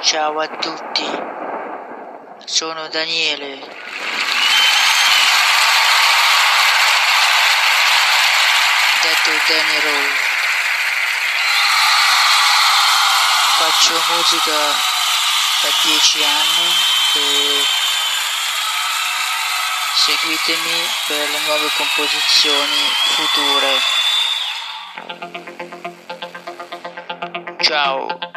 Ciao a tutti, sono Daniele. Detto Danny Roll. Faccio musica da 10 anni e seguitemi per le nuove composizioni future. Ciao.